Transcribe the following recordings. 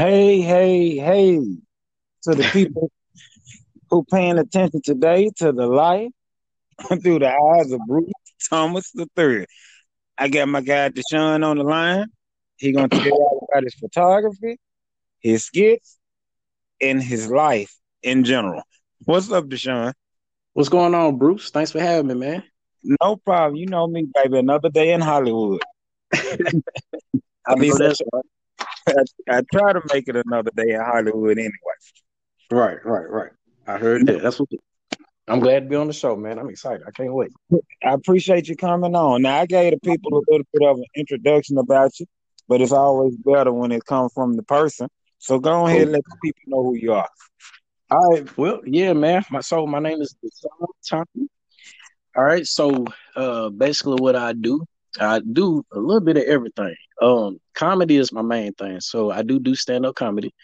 Hey, hey, hey, to the people who paying attention today to the life through the eyes of Bruce Thomas III. I got my guy Deshaun on the line. He gonna tell you about his photography, his skits, and his life in general. What's up, Deshaun? What's going on, Bruce? Thanks for having me, man. No problem. You know me, baby. Another day in Hollywood. I mean, that's I, I try to make it another day in Hollywood anyway. Right, right, right. I heard that. That's what. I'm glad to be on the show, man. I'm excited. I can't wait. I appreciate you coming on. Now I gave the people a little bit of an introduction about you, but it's always better when it comes from the person. So go ahead and let the people know who you are. All right. Well, yeah, man. My so my name is Thompson. All right. So uh basically what I do, I do a little bit of everything. Um comedy is my main thing. So I do do stand-up comedy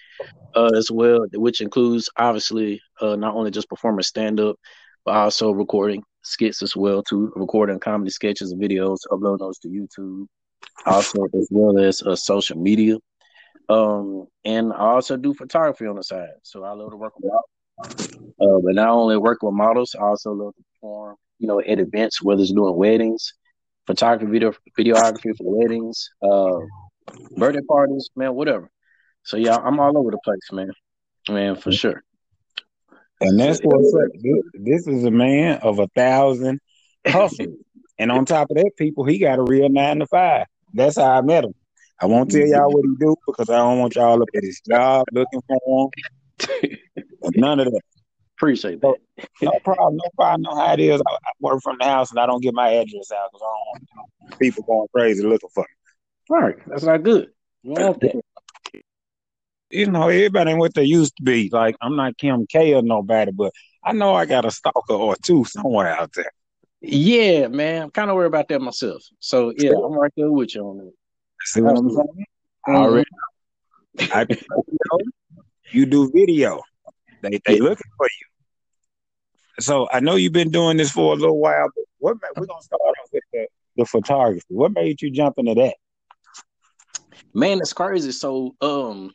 uh as well, which includes obviously uh not only just performing stand-up, but also recording skits as well too, recording comedy sketches and videos, uploading those to YouTube. Also as well as uh, social media. Um, and I also do photography on the side. So I love to work with. Uh, but not only work with models, I also love to perform, you know, at events, whether it's doing weddings, photography, video, videography for weddings, uh, birthday parties, man, whatever. So yeah, I'm all over the place, man. Man, for sure. And that's what's up. This is a man of a thousand hustles. and on top of that, people, he got a real nine to five. That's how I met him. I won't tell y'all what he do because I don't want y'all up at his job looking for him. None of that. Appreciate that. no problem. No problem. Know how it is. I, I, work from the house and I don't get my address out because I don't want people going crazy looking for me. All right. That's not good. You know, everybody ain't what they used to be. Like, I'm not Kim K or nobody, but I know I got a stalker or two somewhere out there. Yeah, man. I'm kind of worried about that myself. So, yeah, I'm right there with you on that. See what I'm saying? Mm-hmm. Already. I, you, know, you do video. They they yeah. looking for you. So I know you've been doing this for a little while, but what we're gonna start off with the, the photography. What made you jump into that? Man, it's crazy. So um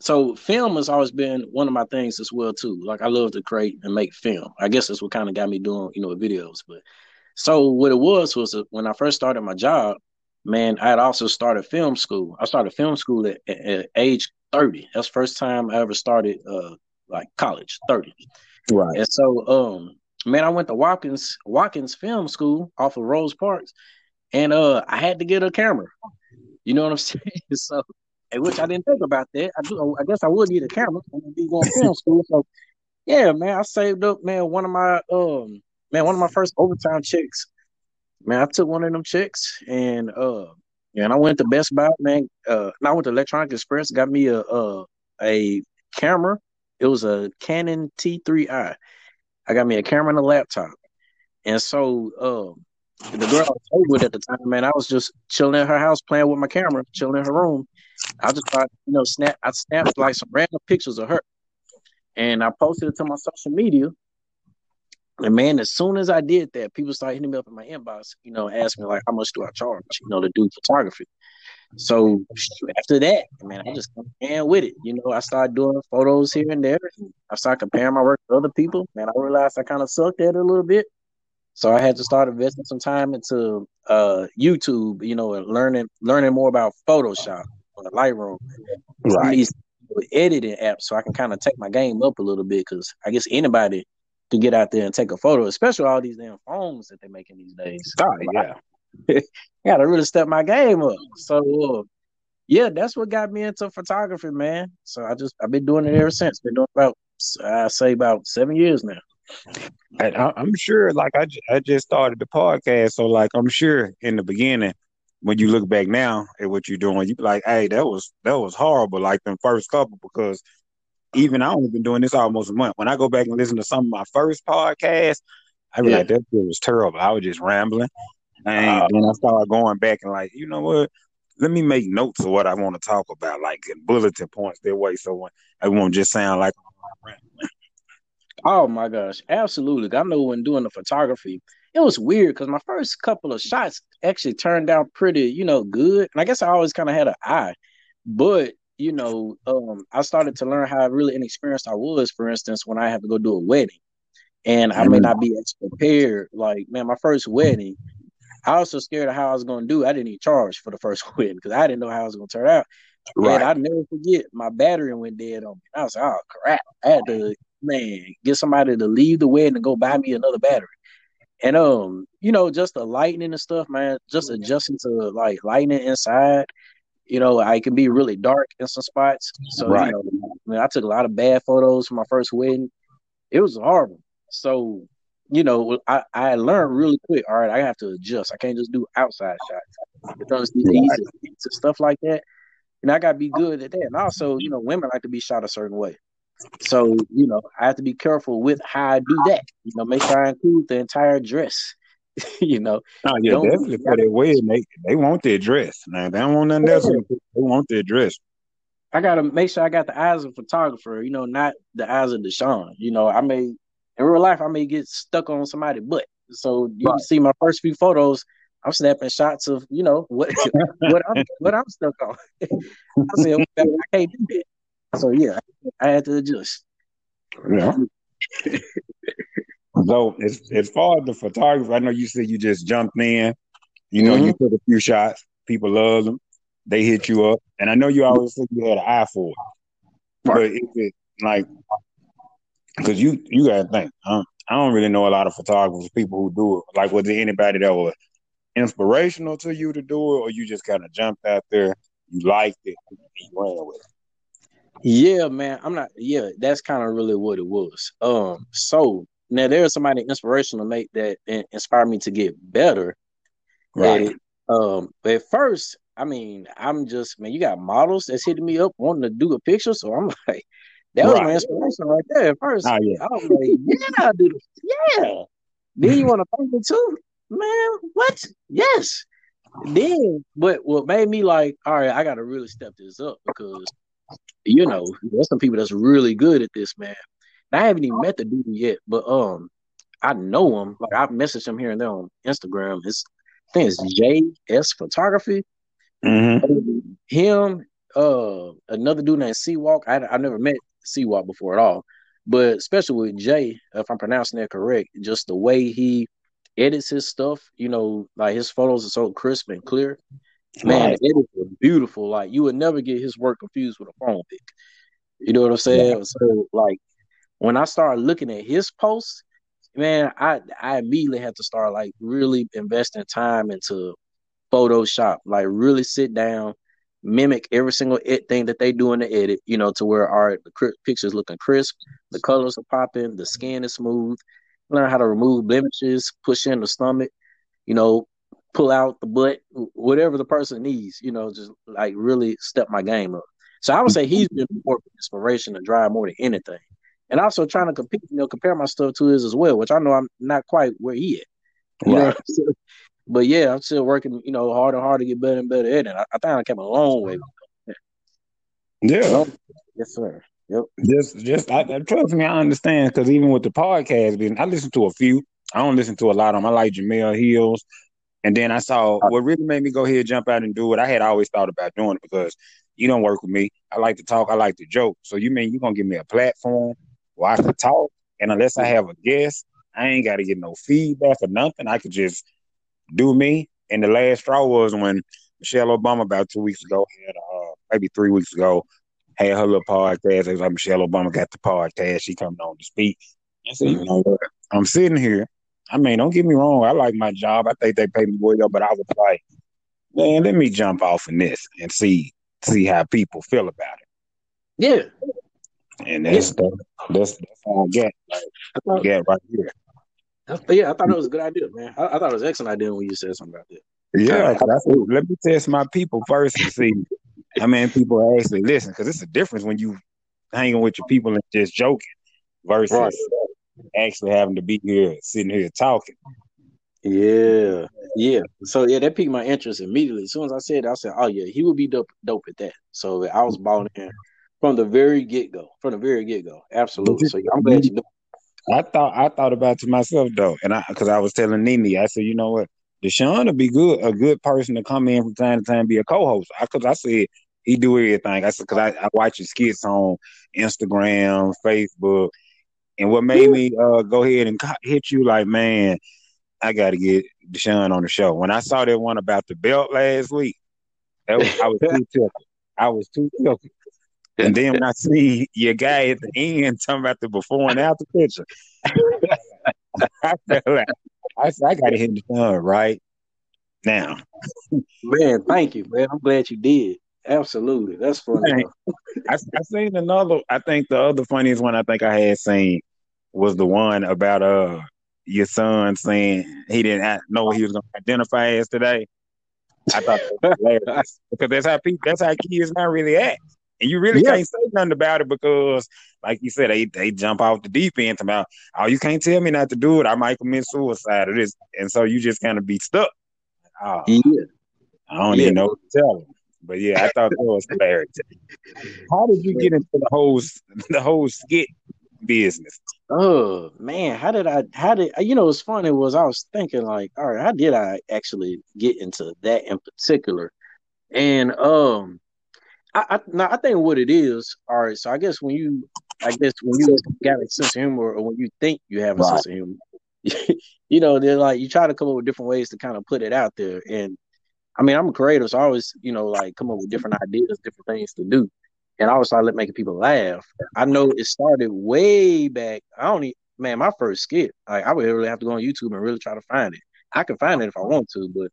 so film has always been one of my things as well too. Like I love to create and make film. I guess that's what kind of got me doing, you know, videos. But so what it was was when I first started my job, man, I had also started film school. I started film school at, at, at age 30. That's the first time I ever started uh like college, 30. Right. And so um man, I went to Watkins Watkins Film School off of Rosa Parks and uh I had to get a camera. You know what I'm saying? so which I didn't think about that. I do I guess I would need a camera and be going to film school. So yeah, man, I saved up, man, one of my um man, one of my first overtime checks man, I took one of them checks and uh and I went to Best Buy, man. Uh and I went to Electronic Express, got me a a, a camera. It was a Canon T3i. I got me a camera and a laptop. And so um the girl I was with at the time, man, I was just chilling in her house playing with my camera, chilling in her room. I just thought, you know, snap I snapped like some random pictures of her. And I posted it to my social media. And man, as soon as I did that, people started hitting me up in my inbox, you know, asking me like, how much do I charge, you know, to do photography. So after that, man, I just ran with it. You know, I started doing photos here and there. I started comparing my work to other people. Man, I realized I kind of sucked at it a little bit. So I had to start investing some time into uh, YouTube, you know, learning learning more about Photoshop, uh, Lightroom, right. these editing apps, so I can kind of take my game up a little bit. Because I guess anybody to get out there and take a photo, especially all these damn phones that they're making these days. Oh, yeah. I gotta really step my game up. So uh, yeah, that's what got me into photography, man. So I just I've been doing it ever since. Been doing about I say about seven years now. And I, am sure, like I, I just started the podcast, so like I'm sure in the beginning, when you look back now at what you're doing, you be like, "Hey, that was that was horrible." Like the first couple, because even I only been doing this almost a month. When I go back and listen to some of my first podcasts, I be yeah. like, that was terrible. I was just rambling. And uh, then I started going back and like, you know what? Let me make notes of what I want to talk about, like bulletin points that way, so when I won't just sound like Oh my gosh, absolutely! I know when doing the photography, it was weird because my first couple of shots actually turned out pretty, you know, good. And I guess I always kind of had an eye, but you know, um, I started to learn how really inexperienced I was. For instance, when I have to go do a wedding, and I may mm-hmm. not be as prepared. Like, man, my first wedding, I was so scared of how I was going to do. I didn't even charge for the first wedding because I didn't know how it was going to turn out. Right. And I never forget my battery went dead on me. I was like, oh crap! I had to man get somebody to leave the wedding and go buy me another battery. And um, you know, just the lightning and stuff, man. Just adjusting to like lightning inside. You know, I can be really dark in some spots. So right. you know, I, mean, I took a lot of bad photos for my first wedding. It was horrible. So you know, I, I learned really quick. All right, I have to adjust. I can't just do outside shots. It comes to easy stuff like that, and I got to be good at that. And also, you know, women like to be shot a certain way. So, you know, I have to be careful with how I do that. You know, make sure I include the entire dress. you know. Oh yeah, don't, definitely for their wedding. They they want their dress. Now they don't want nothing else. They want their dress. I gotta make sure I got the eyes of a photographer, you know, not the eyes of Deshaun. You know, I may in real life I may get stuck on somebody butt. So you right. see my first few photos, I'm snapping shots of, you know, what what I'm what I'm stuck on. I said, I can't do that. So yeah, I had to adjust. Yeah. So as as far as the photographer, I know you said you just jumped in. You know, mm-hmm. you took a few shots. People love them. They hit you up, and I know you always said you had an eye for it. Right. But is it like because you you gotta think. I don't really know a lot of photographers, people who do it. Like, was there anybody that was inspirational to you to do it, or you just kind of jumped out there, you liked it, and you ran with it? Yeah, man. I'm not. Yeah, that's kind of really what it was. Um. So now there's somebody inspirational make that inspired me to get better. Right. um. But at first, I mean, I'm just man. You got models that's hitting me up wanting to do a picture, so I'm like, that was my inspiration right there. At first, oh, yeah. I was like, yeah, I do. This. Yeah. Then you want to paint me too, man? What? Yes. Then, but what made me like, all right, I got to really step this up because you know, there's some people that's really good at this, man. I haven't even met the dude yet, but um, I know him. Like I've messaged him here and there on Instagram. His I think it's JS Photography. Mm-hmm. Him, uh, another dude named Seawalk. I I never met Seawalk before at all, but especially with Jay, if I'm pronouncing that correct, just the way he edits his stuff. You know, like his photos are so crisp and clear. Man, right. it is beautiful. Like you would never get his work confused with a phone pic. You know what I'm saying? Yeah. So like when I started looking at his posts, man, I I immediately had to start like really investing time into Photoshop. Like really sit down, mimic every single thing that they do in the edit. You know, to where our the pictures looking crisp, the colors are popping, the skin is smooth. Learn how to remove blemishes, push in the stomach. You know, pull out the butt, whatever the person needs, you know, just like really step my game up. So I would say he's been more inspiration to drive more than anything. And also trying to compete, you know, compare my stuff to his as well, which I know I'm not quite where he is. Right. but yeah, I'm still working, you know, hard and hard to get better and better at it. I, I think I came a long way. Yeah. So, yes, sir. Yep. Just, just, I, trust me, I understand because even with the podcast, I listen to a few. I don't listen to a lot of them. I like Jemele Hills. And then I saw what really made me go ahead jump out and do it. I had always thought about doing it because you don't work with me. I like to talk. I like to joke. So you mean you're gonna give me a platform where I can talk, and unless I have a guest, I ain't got to get no feedback or nothing. I could just do me. And the last straw was when Michelle Obama about two weeks ago had, uh, maybe three weeks ago, had her little podcast. It was like Michelle Obama got the podcast. She coming on to speak. I said, you know what? I'm sitting here I mean, don't get me wrong. I like my job. I think they pay me well, but I was like, man, let me jump off in this and see see how people feel about it. Yeah. And that's yeah. that's that's all I get. Like, I get right here. Yeah, I thought it was a good idea, man. I, I thought it was an excellent idea when you said something about that. Yeah, let me test my people first and see how many people actually listen. Because it's a difference when you hanging with your people and just joking versus right actually having to be here, sitting here talking. Yeah, yeah. So yeah, that piqued my interest immediately. As soon as I said, it, I said, "Oh yeah, he would be dope, dope at that." So I was balling in from the very get go. From the very get go, absolutely. So I'm glad you. I thought I thought about to myself though, and I because I was telling Nini, I said, you know what, Deshaun would be good, a good person to come in from time to time, be a co-host. I Because I, I said he do everything. I said because I, I watch his skits on Instagram, Facebook, and what made me uh, go ahead and hit you like, man, I got to get Deshaun on the show. When I saw that one about the belt last week, was, I was too tilted. I was too tilted. And then when I see your guy at the end talking about the before and after picture, I felt like I, I got to hit the sun right now. Man, thank you, man. I'm glad you did. Absolutely, that's funny. I, I seen another. I think the other funniest one I think I had seen was the one about uh your son saying he didn't know what he was going to identify as today. I thought that because that's how people, that's how kids not really act, and you really can't say nothing about it because, like you said, they they jump off the deep end about, oh, you can't tell me not to do it. I might commit suicide or this, and so you just kind of be stuck. Oh, yeah. I don't yeah. even know what to tell them. But yeah, I thought that was hilarious. How did you get into the whole the whole skit business? Oh man, how did I? How did you know? What's funny was I was thinking like, all right, how did I actually get into that in particular? And um, I I, now, I think what it is. All right, so I guess when you, I guess when you got a sense of humor, or when you think you have a right. sense of humor, you know, they're like you try to come up with different ways to kind of put it out there. And I mean, I'm a creator, so I always, you know, like come up with different ideas, different things to do. And I always started making people laugh. I know it started way back. I don't even, man, my first skit, like I would really have to go on YouTube and really try to find it. I can find it if I want to, but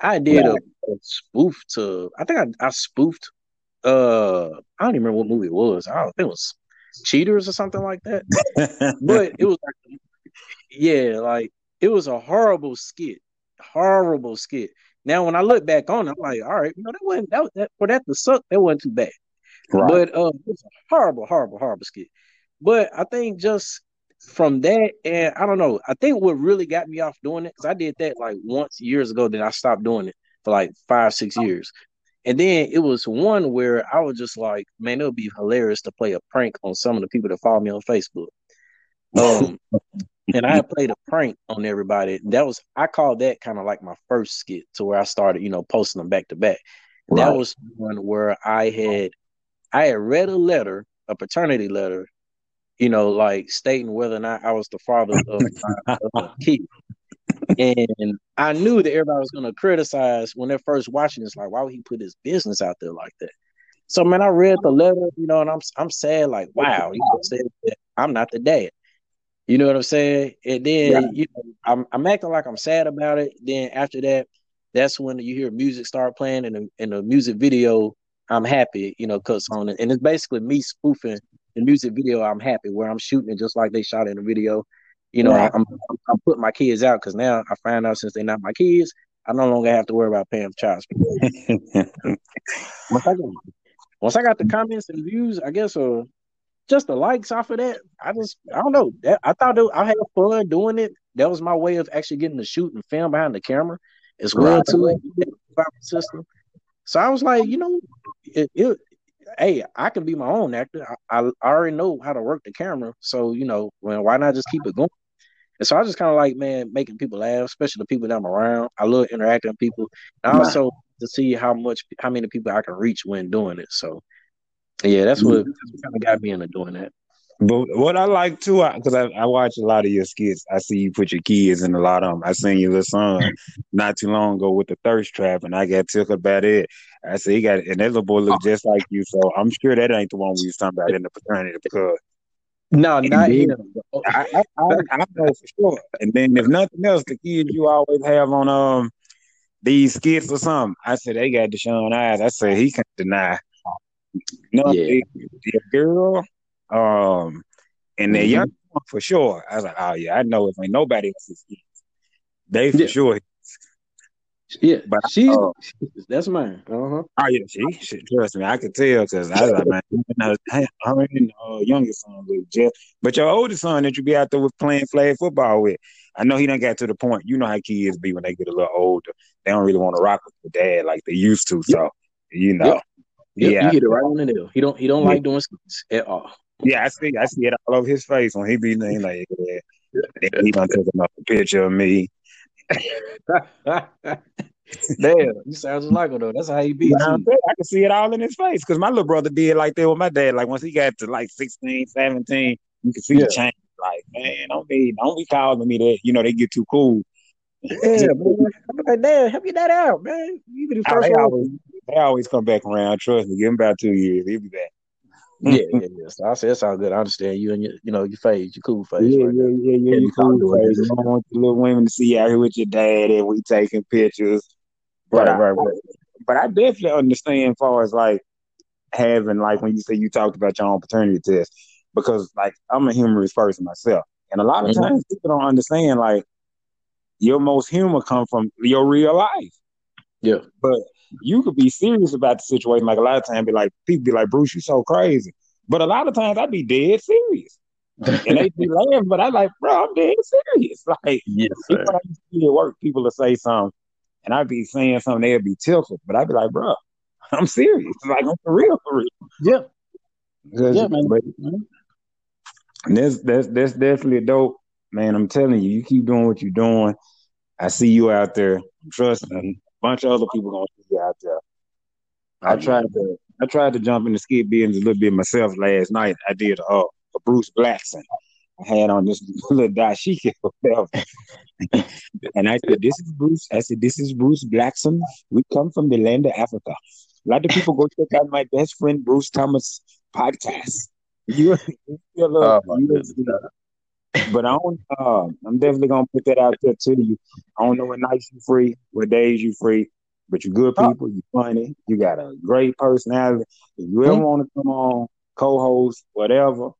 I did a, a spoof to, I think I, I spoofed, uh, I don't even remember what movie it was. I don't think it was Cheaters or something like that. but it was like, yeah, like it was a horrible skit, horrible skit. Now, when I look back on it, I'm like, all right, you know, that wasn't that, that for that to suck, that wasn't too bad. Right. But uh, it's a horrible, horrible, horrible skit. But I think just from that, and I don't know, I think what really got me off doing it, because I did that like once years ago, then I stopped doing it for like five, six years. And then it was one where I was just like, man, it would be hilarious to play a prank on some of the people that follow me on Facebook. Um, and I played a prank on everybody. That was I called that kind of like my first skit to where I started, you know, posting them back to back. Right. That was one where I had I had read a letter, a paternity letter, you know, like stating whether or not I was the father of my kid. And I knew that everybody was gonna criticize when they're first watching this, like, why would he put his business out there like that? So man, I read the letter, you know, and I'm I'm sad, like, wow, you know, said I'm not the dad. You know what I'm saying? And then you know, I'm I'm acting like I'm sad about it. Then after that, that's when you hear music start playing in the in the music video. I'm happy, you know, cuts on it, and it's basically me spoofing the music video. I'm happy where I'm shooting it just like they shot in the video. You know, right. I'm, I'm, I'm putting my kids out because now I find out since they're not my kids, I no longer have to worry about paying for child support. once I got once I got the comments and views, I guess uh just the likes off of that, I just I don't know. That, I thought it, I had fun doing it. That was my way of actually getting to shoot and film behind the camera as well right. to it system. So I was like, you know, it, it, hey, I can be my own actor. I, I, already know how to work the camera, so you know, well, why not just keep it going? And so I just kind of like, man, making people laugh, especially the people that I'm around. I love interacting with people, and also to see how much, how many people I can reach when doing it. So yeah, that's what, mm-hmm. that's what kind of got me into doing that. But what I like too, because I, I, watch a lot of your skits. I see you put your kids in a lot of them. I seen your little son not too long ago with the thirst trap, and I got took about it. I said he got, and that little boy look just like you. So I'm sure that ain't the one we was talking about in the paternity because. No, not him. I, I, I, I know for sure. And then if nothing else, the kids you always have on um these skits or something. I said they got Deshaun eyes. I said he can't deny no, yeah. the girl, um, and the mm-hmm. young one for sure. I was like, oh yeah, I know if ain't nobody else's kids, they for yeah. sure. Yeah, but she's uh, that's mine. Uh-huh. Oh yeah, she, she trust me. I could tell because I was like, man, her and uh, youngest son with Jeff, but your oldest son that you be out there with playing flag football with. I know he don't get to the point. You know how kids be when they get a little older. They don't really want to rock with their dad like they used to. So you know, yep. Yep, yeah, you hit it right on the nail. He don't he don't yeah. like doing skits at all. Yeah, I see I see it all over his face when he be name like yeah. he gonna take another picture of me. Damn, you sound just like him though. That's how he be. I can see it all in his face because my little brother did like that with my dad. Like once he got to like 16, 17, you can see Yeah. the change. Like, man, don't be don't be calling me that. You know, they get too cool. Yeah, man. I'm like, damn, help your dad out, man. You be the Oh, first they always they always come back around. Trust me, give him about two years. He'll be back. Yeah, yeah, yeah. So I said that's all good. I understand you and your, you know, your phase, your cool phase. Yeah, right yeah, yeah, yeah. Yeah, You you cool, doing baby. this. You don't want the little women to see you out here with your dad and we taking pictures. But Right, I, right, right. but I definitely understand as far as like having like when you say you talked about your own paternity test because like I'm a humorous person myself, and a lot of Mhm. times people don't understand like your most humor come from your real life. Yeah. But you could be serious about the situation. Like a lot of times, be like people be like, "Bruce, you so crazy," but a lot of times I'd be dead serious, and they be laughing, but I like, bro, I'm dead serious. Like yes, even I used to at work, people will say something, and I'd be saying something, they'd be tickled, but I'd be like, bro, I'm serious. Like I'm for real, for real. Yeah, 'Cause- yeah, man. But and that's that's that's definitely dope, man. I'm telling you, you keep doing what you're doing. I see you out there. Trust me, a bunch of other people gonna see you out there. I tried to I tried to jump in the skit business a little bit myself last night. I did uh, a Bruce Blackson. I had on this little dashiki or whatever. and I said, This is Bruce. I said, This is Bruce Blackson. We come from the land of Africa. A lot of people go check out my best friend Bruce Thomas podcast. You, you feel Oh, my you goodness. but I don't uh, I'm definitely gonna put that out there to you. I don't know what nights you free, what days you free, but you're good Oh. people, you're funny, you got a great personality. If you ever Hmm. want to come on, co-host, whatever,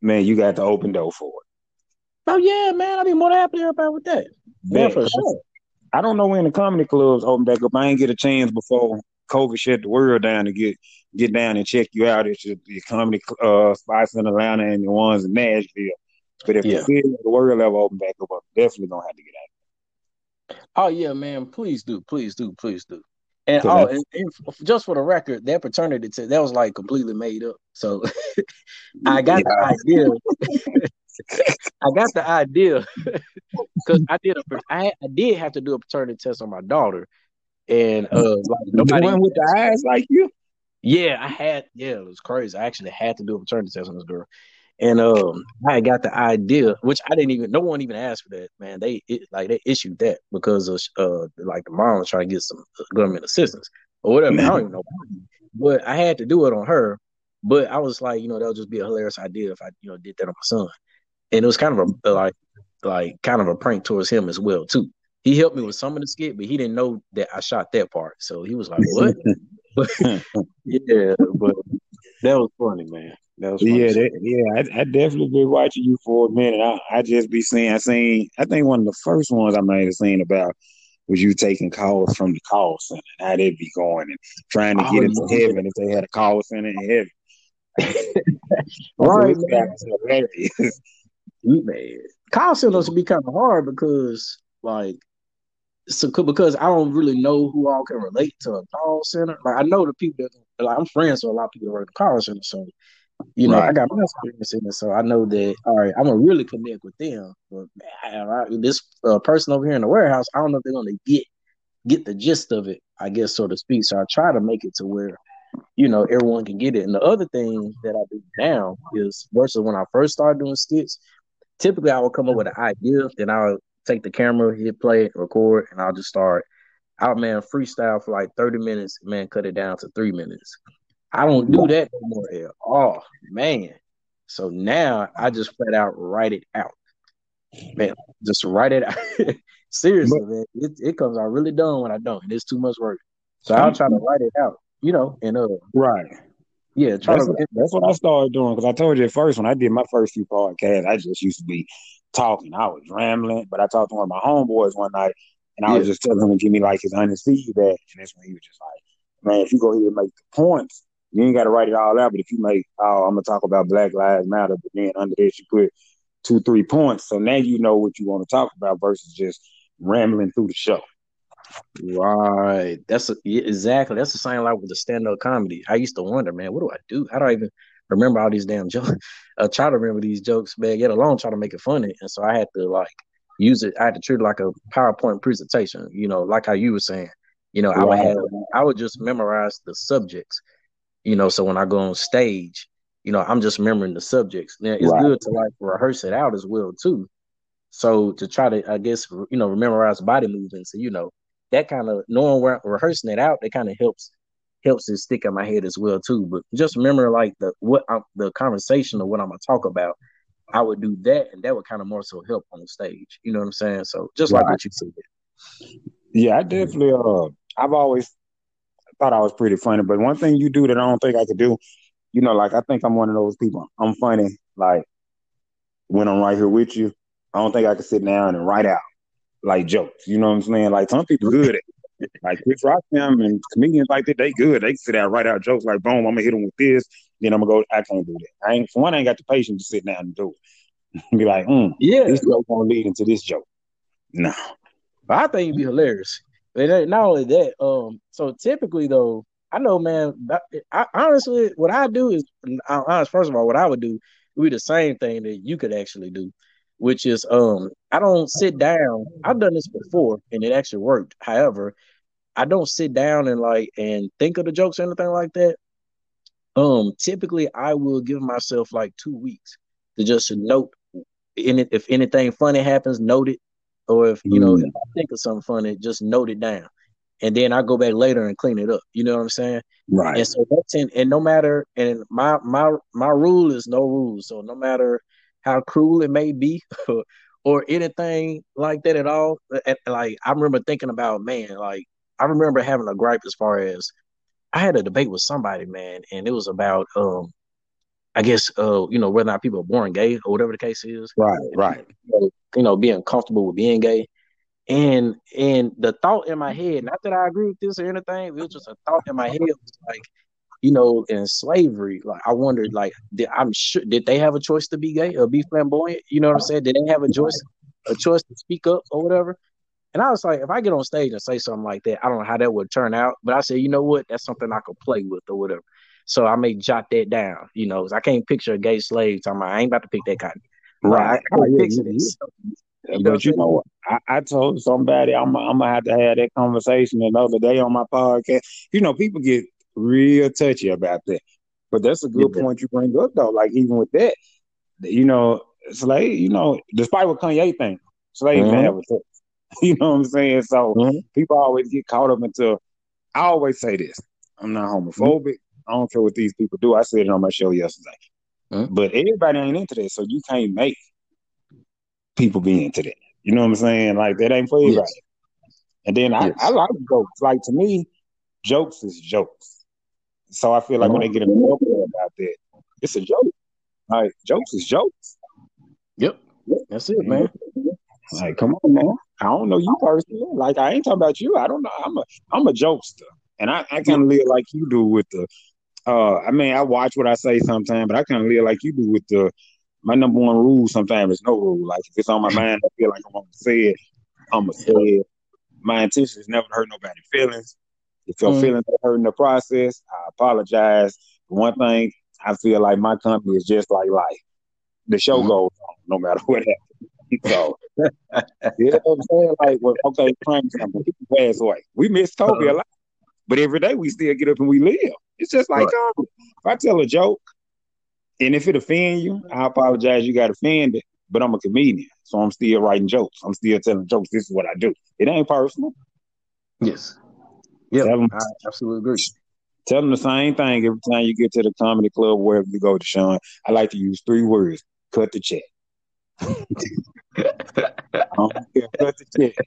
man, you got the open door for it. Oh yeah, man. I'd be more than happy to help out with that. Yeah, for sure. I don't know when the comedy clubs open back up. I ain't get a chance before COVID shut the world down to get get down and check you out at your, your comedy uh, spots in Atlanta and the ones in Nashville. But if Yeah. the the world ever open back up, I'm definitely gonna have to get out. Oh yeah, man. Please do, please do, please do. And Cause oh, and, and just for the record, that paternity test that was like completely made up. So I got the idea. I got the idea because I did a I, I did have to do a paternity test on my daughter, and uh, like The nobody. one with the eyes like you. Yeah, I had. Yeah, it was crazy. I actually had to do a paternity test on this girl, and um, I got the idea, which I didn't even. No one even asked for that, man. They it, like they issued that because of uh, like the mom was trying to get some government assistance or whatever. I don't even know, but I had to do it on her. But I was like, you know, that would just be a hilarious idea if I, you know, did that on my son, and it was kind of a like, like kind of a prank towards him as well too. He helped me with some of the skit, but he didn't know that I shot that part, so he was like, "What?" yeah, but that was funny, man. Yeah, that, yeah, I, I definitely been watching you for a minute. I, I just be seeing, I seen, I think one of the first ones I might have seen about was you taking calls from the call center and how they be going and trying to Oh, get into yeah. heaven if they had a call center in heaven. Right, man. guy is hilarious. man. Call centers would be kind of hard because, like, so because I don't really know who all can relate to a call center. Like, I know the people that like I'm friends with a lot of people that work in the call center, so you know I got my experience in it, so I know that. All right, I'm gonna really connect with them. But man, I- this uh, person over here in the warehouse, I don't know if they're gonna get get the gist of it. I guess so to speak. So I try to make it to where you know everyone can get it. And the other thing that I do now is versus when I first started doing skits. Typically, I would come up with an idea, then I'll take the camera, hit play, record, and I'll just start out, man, freestyle for like 30 minutes, man, cut it down to three minutes. I don't do that no more at all, man. So now I just flat out write it out. Man, just write it out. Seriously, man. It, it comes out really dumb when I don't. And it's too much work. So I'll try to write it out, you know, and uh Right. yeah, try That's, to what, that's what I started doing because I told you at first when I did my first few podcasts, I just used to be talking. I was rambling, but I talked to one of my homeboys one night and I was just telling him to give me like his honest feedback. And that's when he was just like, man, if you go here and make the points, you ain't got to write it all out. But if you make, oh, I'm going to talk about Black Lives Matter, but then under this you put two, three points. So now you know what you want to talk about versus just rambling through the show. Right. That's a, exactly. That's the same like with the stand up comedy. I used to wonder, man, what do I do? How do I even remember all these damn jokes? Uh, try to remember these jokes, man. Yet alone try to make it funny. And so I had to like, use it. I had to treat it like a PowerPoint presentation. You know, like how you were saying. You know, I would have I would just memorize the subjects. You know, so when I go on stage, you know, I'm just remembering the subjects. Now it's right. good to like rehearse it out as well too. So to try to, I guess, you know, memorize body movements, and you know, that kind of knowing where rehearsing it out, that kind of helps helps it stick in my head as well too. But just remember like the what I'm, the conversation of what I'm gonna talk about. I would do that, and that would kind of more so help on stage. You know what I'm saying? So just right. like what you said. Yeah, I definitely. Uh, I've always thought I was pretty funny, but one thing you do that I don't think I could do, you know, like I think I'm one of those people. I'm funny, like when I'm right here with you. I don't think I could sit down and write out like jokes. You know what I'm saying? Like some people good at it. Like Chris Rock them and comedians like that, they good. They sit down, write out jokes like boom, I'm gonna hit them with this, then I'm gonna go. I can't do that. I ain't for one, I ain't got the patience to sit down and do it. Be like, mm, yeah, this joke gonna lead into this joke. No, but I think it'd be hilarious. But not only that, um, so typically though, I know, man. I, honestly, what I do is, honest. First of all, what I would do would be the same thing that you could actually do which is um I don't sit down. I've done this before and it actually worked. However, I don't sit down and like and think of the jokes or anything like that. Um, typically I will give myself like two weeks to just note in it if anything funny happens, note it. Or if you know, mm. if I think of something funny, just note it down. And then I go back later and clean it up. You know what I'm saying? Right. And so that's in and no matter and my my my rule is no rules. So no matter how cruel it may be or anything like that at all. Like I remember thinking about man, like I remember having a gripe as far as I had a debate with somebody, man, and it was about um I guess uh, you know, whether or not people are born gay or whatever the case is. Right, right. You know, being comfortable with being gay. And and the thought in my head, not that I agree with this or anything, it was just a thought in my head was like, you know, in slavery, like I wondered, like, did, I'm sure did they have a choice to be gay or be flamboyant? You know what I'm saying? Did they have a choice, a choice to speak up or whatever? And I was like, if I get on stage and say something like that, I don't know how that would turn out. But I said, you know what? That's something I could play with or whatever. So I may jot that down. You know, I can't picture a gay slave talking about, I ain't about to pick that cotton. Right. I, I yeah, picture this. You but you know? I, I, told somebody I'm, I'm gonna have to have that conversation another day on my podcast. You know, people get real touchy about that. But that's a good yeah. point you bring up though. Like even with that, you know, Slade, you know, despite what Kanye think, Slade mm-hmm. have a choice. You know what I'm saying? So mm-hmm. people always get caught up into. I always say this: I'm not homophobic. Mm-hmm. I don't care what these people do. I said it on my show yesterday. Mm-hmm. But everybody ain't into that, so you can't make people be into that. You know what I'm saying? Like that ain't for everybody. Yes. And then I, yes. I like jokes. Like to me, jokes is jokes. So I feel like when they get appropriate about that, it's a joke. Like jokes is jokes. Yep. That's it, man. Like, come on, man. I don't know you personally. Like, I ain't talking about you. I don't know. I'm a I'm a jokester. And I, I kind of live like you do with the uh I mean I watch what I say sometimes, but I kind of live like you do with the my number one rule sometimes is no rule. Like if it's on my mind, I feel like I'm gonna say it, I'm gonna say it. My intention is never to hurt nobody's feelings. If your mm. feelings are hurt in the process, I apologize. One thing I feel like my company is just like life. The show mm. goes on no matter what happens. So you know what I'm saying? Like, well, okay, crime something. Pass away. We miss Kobe uh-huh. a lot, but every day we still get up and we live. It's just like right. um, if I tell a joke, and if it offend you, I apologize. You got offended, but I'm a comedian, so I'm still writing jokes. I'm still telling jokes. This is what I do. It ain't personal. Yes. Yeah, I absolutely agree. Tell them the same thing every time you get to the comedy club, wherever you go, Deshaun. I like to use three words: cut the check. cut the check.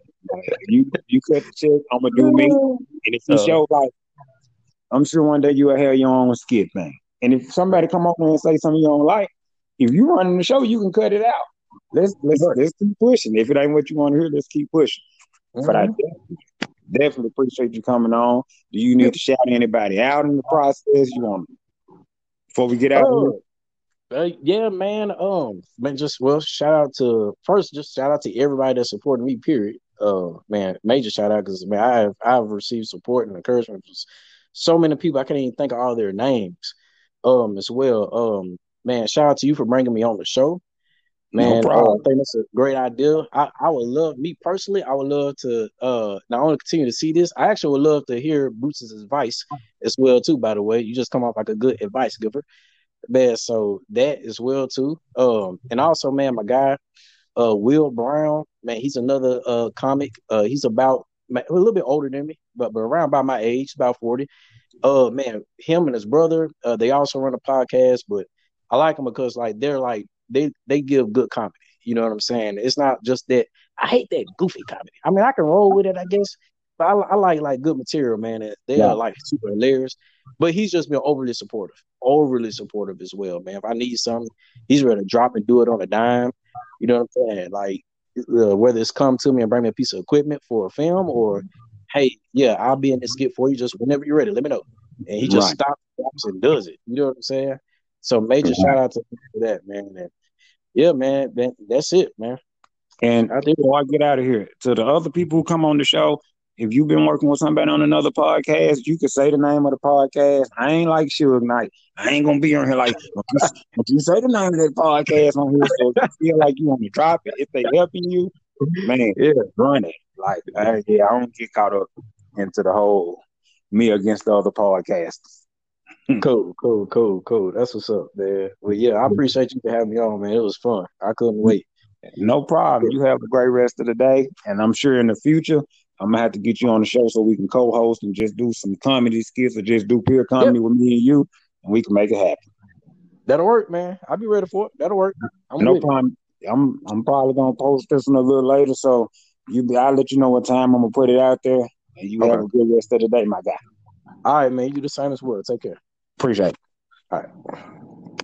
You you cut the check. I'm gonna do me. And if you uh, show like, I'm sure one day you'll have your own skit thing. And if somebody come up and say something you don't like, if you running the show, you can cut it out. Let's let's let's keep pushing. If it ain't what you want to hear, let's keep pushing. Mm-hmm. But I definitely appreciate you coming on. Do you need to shout anybody out in the process? You want before we get out? Uh, uh, yeah, man. Um, man, just well, shout out to first, just shout out to everybody that supported me. Period. Uh, man, major shout out because man, I have I've received support and encouragement from so many people. I can't even think of all their names. Um, as well. Um, man, shout out to you for bringing me on the show. Man, no uh, I think that's a great idea. I, I would love me personally. I would love to uh not only continue to see this. I actually would love to hear Bruce's advice as well too. By the way, you just come off like a good advice giver, man. So that as well too. Um, and also, man, my guy, uh, Will Brown, man, he's another uh comic. Uh, he's about a little bit older than me, but but around by my age, about forty. Uh, man, him and his brother, uh, they also run a podcast, but I like them because like they're like they they give good comedy. You know what I'm saying? It's not just that. I hate that goofy comedy. I mean, I can roll with it, I guess, but I, I like like good material, man. They yeah. are like super hilarious. But he's just been overly supportive, overly supportive as well, man. If I need something, he's ready to drop and do it on a dime. You know what I'm saying? Like uh, whether it's come to me and bring me a piece of equipment for a film, or hey, yeah, I'll be in this skit for you. Just whenever you're ready, let me know. And he just right. stops and does it. You know what I'm saying? So major mm-hmm. shout out to that, man. And yeah, man, man, that's it, man. And I think before I get out of here, to the other people who come on the show, if you've been working with somebody on another podcast, you can say the name of the podcast. I ain't like Suge Knight. I ain't gonna be on here like if you say the name of that podcast on here, so you feel like you want to drop it. If they helping you, man, yeah, running. it. Like, uh, yeah, I don't get caught up into the whole me against the other podcasts. Cool, cool, cool, cool. That's what's up, man. Well, yeah, I appreciate you for having me on, man. It was fun. I couldn't mm-hmm. wait. No problem. You have a great rest of the day, and I'm sure in the future I'm gonna have to get you on the show so we can co-host and just do some comedy skits or just do pure comedy yep. with me and you, and we can make it happen. That'll work, man. I'll be ready for it. That'll work. I'm no problem. I'm I'm probably gonna post this one a little later, so you I'll let you know what time I'm gonna put it out there, and you okay. have a good rest of the day, my guy. All right, man. You the same as well. Take care. Appreciate it. All right.